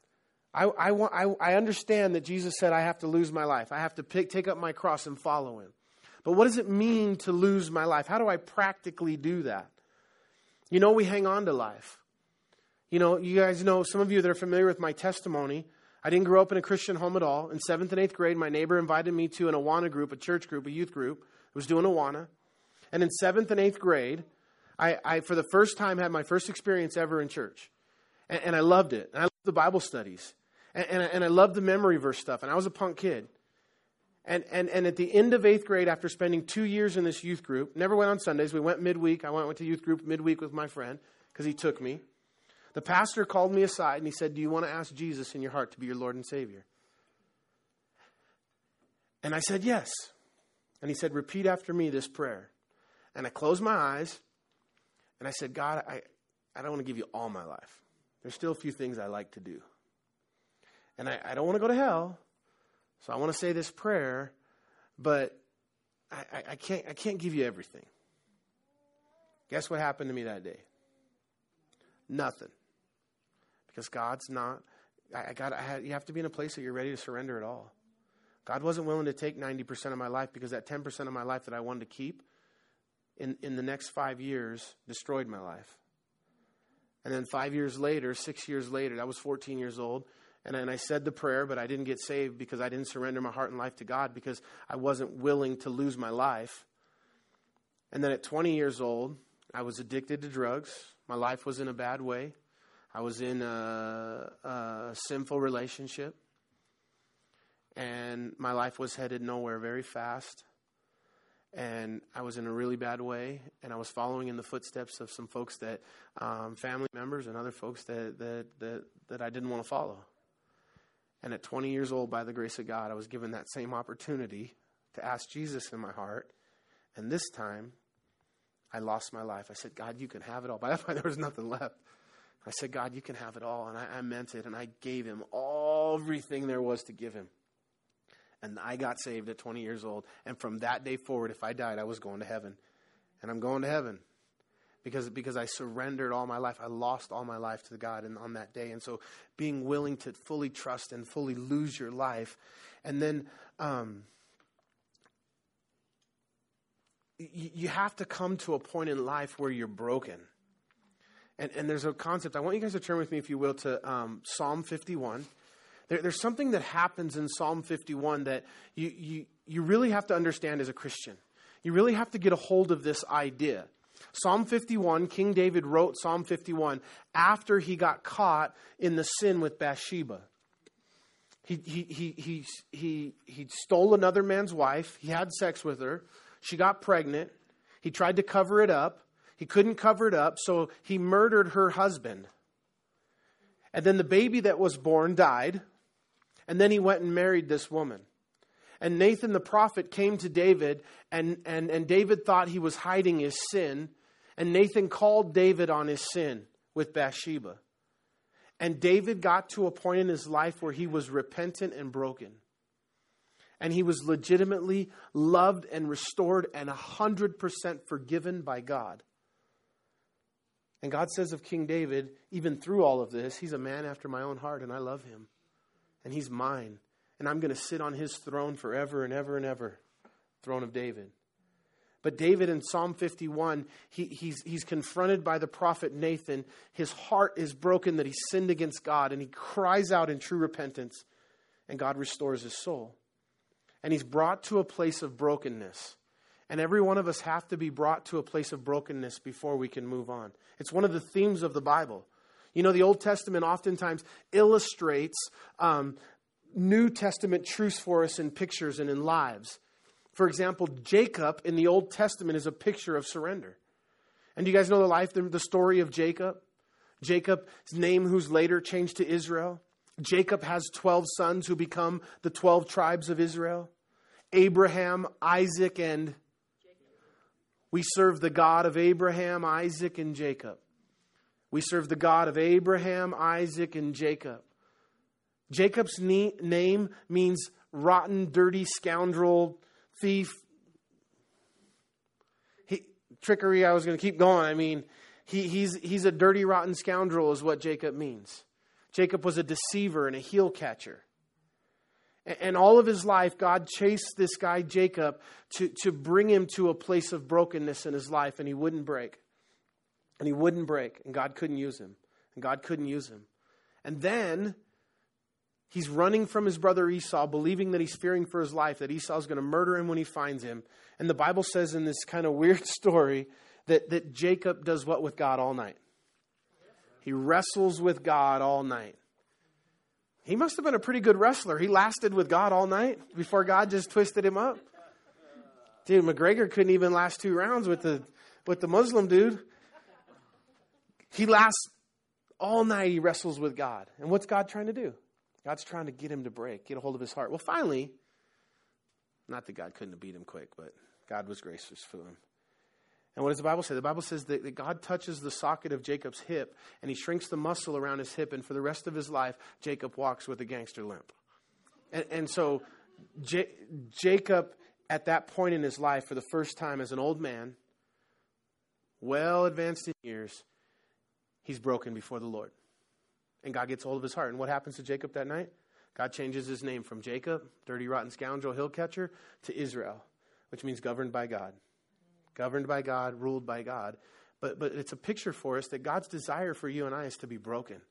I, I, want, I, I understand that Jesus said I have to lose my life. I have to pick, take up my cross and follow him. But what does it mean to lose my life? How do I practically do that? You know, we hang on to life. You know, you guys know, some of you that are familiar with my testimony, I didn't grow up in a Christian home at all. In seventh and eighth grade, my neighbor invited me to an Awana group, a church group, a youth group. I was doing Awana. And in seventh and eighth grade, I, I for the first time, had my first experience ever in church. And, and I loved it. And I the Bible studies. And, and, and I loved the memory verse stuff. And I was a punk kid. And, and, and at the end of eighth grade, after spending two years in this youth group, never went on Sundays. We went midweek. I went, went to youth group midweek with my friend because he took me. The pastor called me aside and he said, Do you want to ask Jesus in your heart to be your Lord and Savior? And I said, Yes. And he said, Repeat after me this prayer. And I closed my eyes and I said, God, I, I don't want to give you all my life. There's still a few things I like to do. And I, I don't want to go to hell. So I want to say this prayer, but I, I, I, can't, I can't give you everything. Guess what happened to me that day? Nothing. Because God's not, I, I got, I had, you have to be in a place that you're ready to surrender it all. God wasn't willing to take 90% of my life because that 10% of my life that I wanted to keep in, in the next five years destroyed my life. And then five years later, six years later, I was 14 years old, and then I said the prayer, but I didn't get saved because I didn't surrender my heart and life to God because I wasn't willing to lose my life. And then at 20 years old, I was addicted to drugs. My life was in a bad way. I was in a, a sinful relationship. And my life was headed nowhere very fast. And I was in a really bad way. And I was following in the footsteps of some folks that, um, family members and other folks that, that, that, that I didn't want to follow. And at 20 years old, by the grace of God, I was given that same opportunity to ask Jesus in my heart. And this time, I lost my life. I said, God, you can have it all. By that point, there was nothing left. I said, God, you can have it all. And I, I meant it. And I gave him everything there was to give him. And I got saved at 20 years old. And from that day forward, if I died, I was going to heaven. And I'm going to heaven because, because I surrendered all my life. I lost all my life to God in, on that day. And so being willing to fully trust and fully lose your life. And then um, you, you have to come to a point in life where you're broken. And, and there's a concept. I want you guys to turn with me, if you will, to um, Psalm 51. There, there's something that happens in Psalm 51 that you, you, you really have to understand as a Christian. You really have to get a hold of this idea. Psalm 51, King David wrote Psalm 51 after he got caught in the sin with Bathsheba. He, he, he, he, he, he stole another man's wife. He had sex with her. She got pregnant. He tried to cover it up. He couldn't cover it up, so he murdered her husband. And then the baby that was born died. And then he went and married this woman. And Nathan the prophet came to David, and, and, and David thought he was hiding his sin. And Nathan called David on his sin with Bathsheba. And David got to a point in his life where he was repentant and broken. And he was legitimately loved and restored and 100% forgiven by God. And God says of King David, even through all of this, he's a man after my own heart, and I love him. And he's mine. And I'm going to sit on his throne forever and ever and ever. Throne of David. But David in Psalm 51, he, he's, he's confronted by the prophet Nathan. His heart is broken that he sinned against God, and he cries out in true repentance, and God restores his soul. And he's brought to a place of brokenness. And every one of us have to be brought to a place of brokenness before we can move on. It's one of the themes of the Bible. You know, the Old Testament oftentimes illustrates um, New Testament truths for us in pictures and in lives. For example, Jacob in the Old Testament is a picture of surrender. And do you guys know the life, the story of Jacob? Jacob's name, who's later changed to Israel. Jacob has 12 sons who become the 12 tribes of Israel. Abraham, Isaac, and we serve the God of Abraham, Isaac, and Jacob. We serve the God of Abraham, Isaac, and Jacob. Jacob's name means rotten, dirty scoundrel, thief, he, trickery. I was going to keep going. I mean, he, he's, he's a dirty, rotten scoundrel, is what Jacob means. Jacob was a deceiver and a heel catcher. And, and all of his life, God chased this guy, Jacob, to, to bring him to a place of brokenness in his life, and he wouldn't break. And he wouldn't break, and God couldn't use him. And God couldn't use him. And then he's running from his brother Esau, believing that he's fearing for his life, that Esau's going to murder him when he finds him. And the Bible says in this kind of weird story that, that Jacob does what with God all night? He wrestles with God all night. He must have been a pretty good wrestler. He lasted with God all night before God just twisted him up. Dude, McGregor couldn't even last two rounds with the with the Muslim dude. He lasts all night. He wrestles with God, and what's God trying to do? God's trying to get him to break, get a hold of his heart. Well, finally, not that God couldn't have beat him quick, but God was gracious to him. And what does the Bible say? The Bible says that, that, God touches the socket of Jacob's hip and he shrinks the muscle around his hip, and for the rest of his life, Jacob walks with a gangster limp. And, and so, J- Jacob, at that point in his life, for the first time as an old man, well advanced in years, he's broken before the Lord. And God gets hold of his heart. And what happens to Jacob that night? God changes his name from Jacob, dirty, rotten scoundrel, hill catcher, to Israel, which means governed by God governed by God, ruled by God. But, but it's a picture for us that God's desire for you and I is to be broken.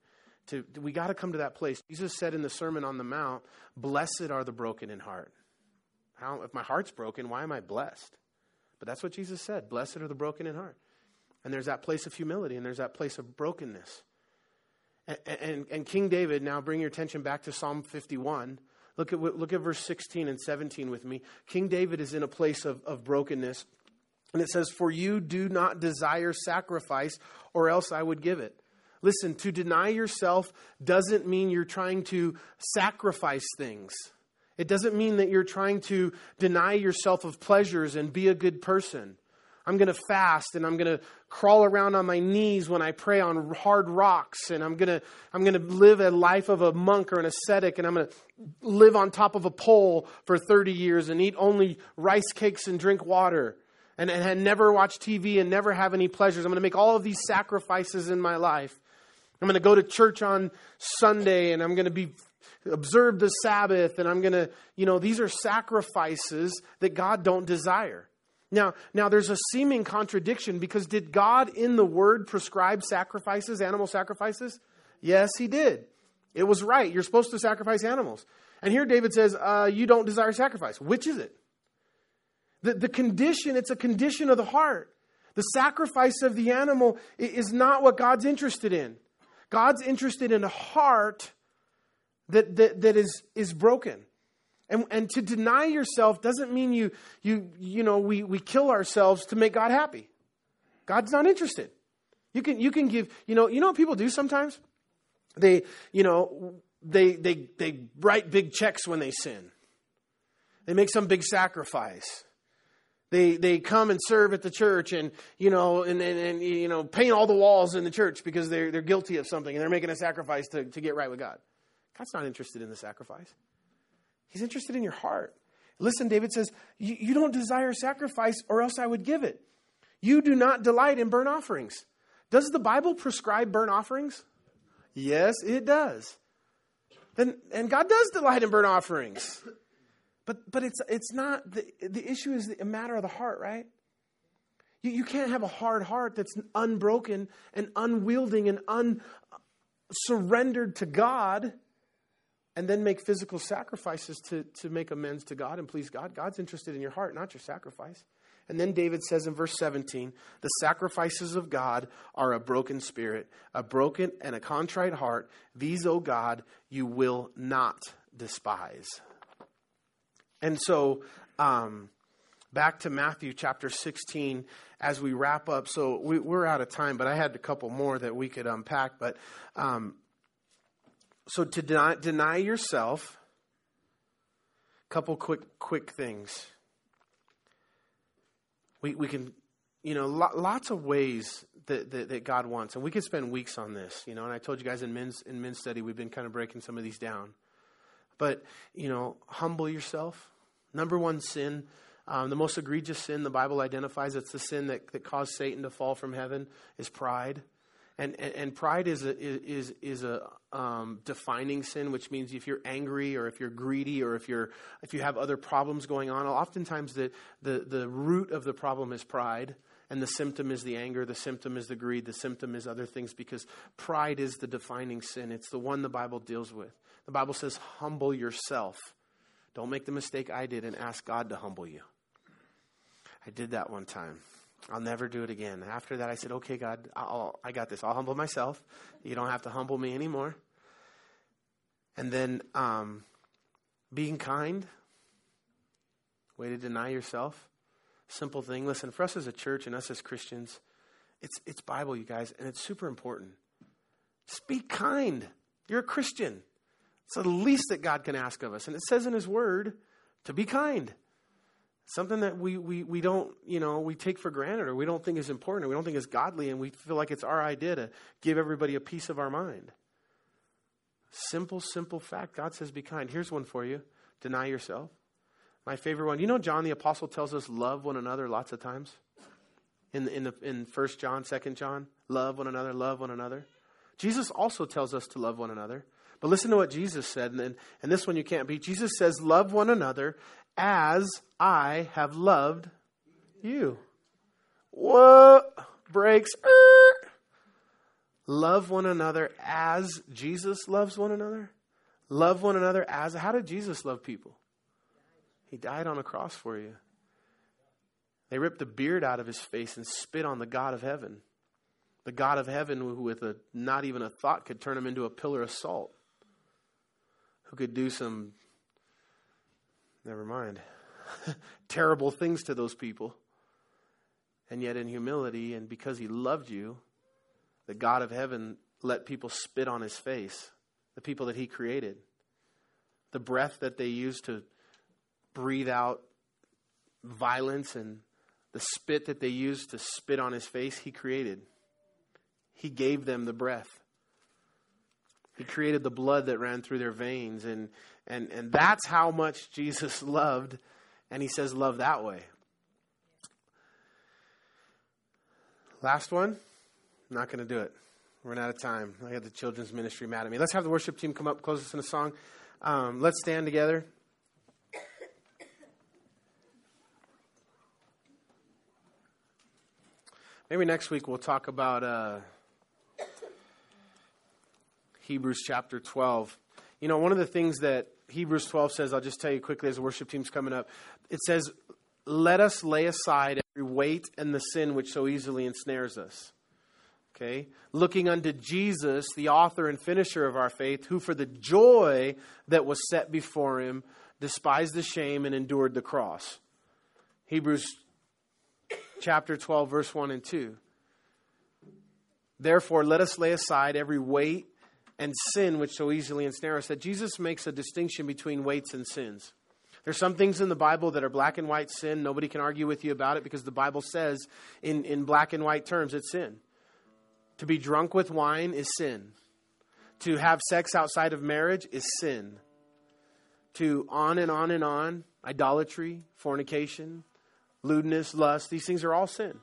To, we got to come to that place. Jesus said in the Sermon on the Mount, Blessed are the broken in heart. How, if my heart's broken, why am I blessed? But that's what Jesus said. Blessed are the broken in heart. And there's that place of humility and there's that place of brokenness. And, and, and King David, now bring your attention back to Psalm 51. Look at, look at verse 16 and 17 with me. King David is in a place of, of brokenness. And it says, For you do not desire sacrifice, or else I would give it. Listen, to deny yourself doesn't mean you're trying to sacrifice things. It doesn't mean that you're trying to deny yourself of pleasures and be a good person. I'm going to fast and I'm going to crawl around on my knees when I pray on hard rocks and I'm going to I'm going to live a life of a monk or an ascetic and I'm going to live on top of a pole for 30 years and eat only rice cakes and drink water and, and never watch TV and never have any pleasures. I'm going to make all of these sacrifices in my life. I'm going to go to church on Sunday and I'm going to be observe the Sabbath and I'm going to, you know, these are sacrifices that God don't desire. Now, now there's a seeming contradiction because did God in the word prescribe sacrifices, animal sacrifices? Yes, he did. It was right. You're supposed to sacrifice animals. And here David says, uh, you don't desire sacrifice. Which is it? The, the condition, it's a condition of the heart. The sacrifice of the animal is not what God's interested in. God's interested in a heart that, that, that is, is broken. And, and to deny yourself doesn't mean you, you, you know, we, we kill ourselves to make God happy. God's not interested. You can, you can give, you know, you know what people do sometimes? They, you know, they, they, they write big checks when they sin. They make some big sacrifice. They, they come and serve at the church and, you know, and, and, and, you know, paint all the walls in the church because they're, they're guilty of something and they're making a sacrifice to, to get right with God. God's not interested in the sacrifice. He's interested in your heart. Listen, David says, you don't desire sacrifice or else I would give it. You do not delight in burnt offerings. Does the Bible prescribe burnt offerings? Yes, it does. Then, and God does delight in burnt offerings. But, but it's, it's not, the, the issue is a matter of the heart, right? You, you can't have a hard heart that's unbroken and unwielding and unsurrendered to God and then make physical sacrifices to, to make amends to God and please God. God's interested in your heart, not your sacrifice. And then David says in verse 17, the sacrifices of God are a broken spirit, a broken and a contrite heart. These, O God, you will not despise. And so, um, back to Matthew chapter 16 as we wrap up. So we, are out of time, but I had a couple more that we could unpack. But um, so to deny, deny yourself, a couple quick quick things. We we can, you know, lots of ways that, that, that God wants, and we could spend weeks on this. You know, and I told you guys in men's in men's study we've been kind of breaking some of these down. But, you know, humble yourself. Number one sin, um, the most egregious sin the Bible identifies, it's the sin that, that caused Satan to fall from heaven, is pride. And, and, and pride is a, is, is a um, defining sin, which means if you're angry or if you're greedy or if, you're, if you have other problems going on, oftentimes the, the, the root of the problem is pride. And the symptom is the anger, the symptom is the greed, the symptom is other things because pride is the defining sin. It's the one the Bible deals with. The Bible says, humble yourself. Don't make the mistake I did and ask God to humble you. I did that one time. I'll never do it again. After that, I said, okay, God, I'll, I got this. I'll humble myself. You don't have to humble me anymore. And then um, being kind, way to deny yourself. Simple thing. Listen, for us as a church and us as Christians, it's, it's Bible, you guys, and it's super important. Speak kind. You're a Christian. It's the least that God can ask of us. And it says in His Word to be kind. Something that we, we, we don't, you know, we take for granted or we don't think is important or we don't think is godly and we feel like it's our idea to give everybody a piece of our mind. Simple, simple fact. God says be kind. Here's one for you deny yourself. My favorite one. You know, John the Apostle tells us love one another lots of times. In, in, the, in 1 John, 2 John, love one another, love one another. Jesus also tells us to love one another. But listen to what Jesus said, and, and this one you can't beat. Jesus says, Love one another as I have loved you. What breaks? Er. Love one another as Jesus loves one another. Love one another as. How did Jesus love people? He died on a cross for you. They ripped the beard out of his face and spit on the God of heaven. The God of heaven, who with a, not even a thought could turn him into a pillar of salt. Who could do some, never mind, terrible things to those people. And yet, in humility, and because he loved you, the God of heaven let people spit on his face, the people that he created. The breath that they used to breathe out violence and the spit that they used to spit on his face, he created. He gave them the breath. He created the blood that ran through their veins. And, and, and that's how much Jesus loved. And he says, love that way. Last one. I'm not going to do it. We're out of time. I got the children's ministry mad at me. Let's have the worship team come up, close us in a song. Um, let's stand together. Maybe next week we'll talk about uh, Hebrews chapter 12. You know, one of the things that Hebrews 12 says, I'll just tell you quickly as the worship team's coming up, it says, Let us lay aside every weight and the sin which so easily ensnares us. Okay? Looking unto Jesus, the author and finisher of our faith, who for the joy that was set before him despised the shame and endured the cross. Hebrews chapter 12, verse 1 and 2. Therefore, let us lay aside every weight and sin which so easily ensnare us. That Jesus makes a distinction between weights and sins. There's some things in the Bible that are black and white sin. Nobody can argue with you about it because the Bible says in, in black and white terms it's sin. To be drunk with wine is sin. To have sex outside of marriage is sin. To on and on and on, idolatry, fornication, lewdness, lust, these things are all sin.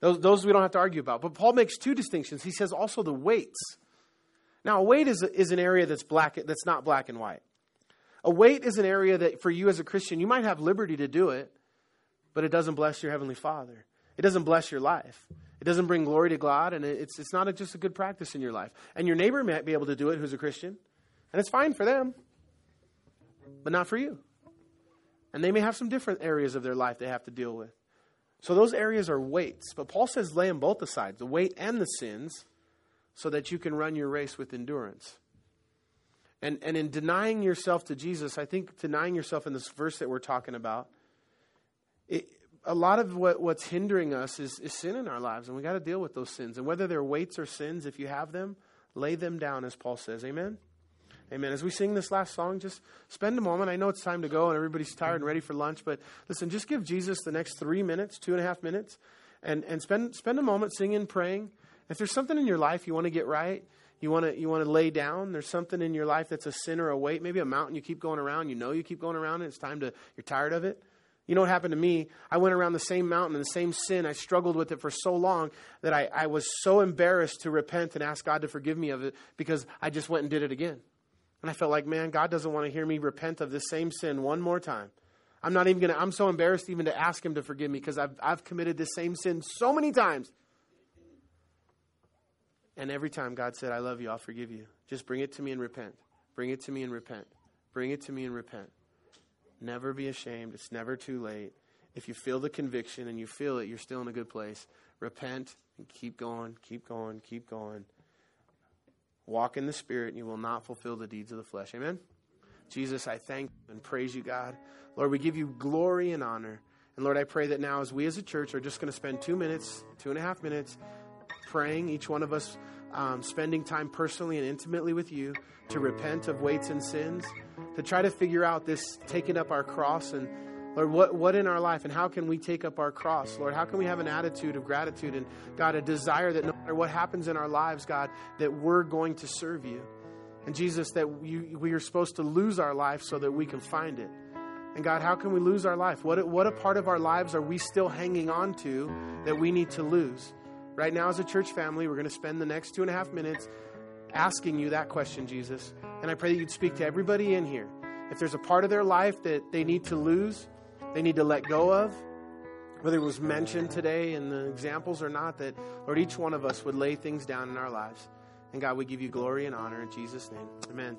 Those, those we don't have to argue about. But Paul makes two distinctions. He says also the weights. Now, a weight is, is an area that's, black, that's not black and white. A weight is an area that for you as a Christian, you might have liberty to do it, but it doesn't bless your Heavenly Father. It doesn't bless your life. It doesn't bring glory to God, and it's, it's not a, just a good practice in your life. And your neighbor might be able to do it who's a Christian, and it's fine for them, but not for you. And they may have some different areas of their life they have to deal with. So those areas are weights. But Paul says lay them both aside, the weight and the sins, so that you can run your race with endurance. And, and in denying yourself to Jesus, I think denying yourself in this verse that we're talking about, it, a lot of what, what's hindering us is, is sin in our lives, and we got to deal with those sins. And whether they're weights or sins, if you have them, lay them down, as Paul says. Amen? Amen. As we sing this last song, just spend a moment. I know it's time to go and everybody's tired and ready for lunch, but listen, just give Jesus the next three minutes, two and a half minutes, and, and spend, spend a moment singing, praying. If there's something in your life you want to get right, you want to you want to lay down. There's something in your life that's a sin or a weight, maybe a mountain you keep going around. You know you keep going around, and it's time to. You're tired of it. You know what happened to me? I went around the same mountain and the same sin. I struggled with it for so long that I, I was so embarrassed to repent and ask God to forgive me of it because I just went and did it again. And I felt like, man, God doesn't want to hear me repent of this same sin one more time. I'm not even going to, I'm so embarrassed even to ask him to forgive me because I've, I've committed this same sin so many times. And every time God said, I love you, I'll forgive you. Just bring it to me and repent. Bring it to me and repent. Bring it to me and repent. Never be ashamed. It's never too late. If you feel the conviction and you feel it, you're still in a good place. Repent and keep going, keep going, keep going. Walk in the Spirit, and you will not fulfill the deeds of the flesh. Amen? Jesus, I thank you and praise you, God. Lord, we give you glory and honor. And Lord, I pray that now, as we as a church are just going to spend two minutes, two and a half minutes, praying, each one of us um, spending time personally and intimately with you to repent of weights and sins, to try to figure out this taking up our cross and Lord, what, what in our life and how can we take up our cross? Lord, how can we have an attitude of gratitude and God, a desire that no matter what happens in our lives, God, that we're going to serve you. And Jesus, that you, we are supposed to lose our life so that we can find it. And God, how can we lose our life? What, what a part of our lives are we still hanging on to that we need to lose? Right now, as a church family, we're going to spend the next two and a half minutes asking you that question, Jesus. And I pray that you'd speak to everybody in here. If there's a part of their life that they need to lose, they need to let go of, whether it was mentioned today in the examples or not, that, Lord, each one of us would lay things down in our lives. And God, we give you glory and honor in Jesus' name. Amen.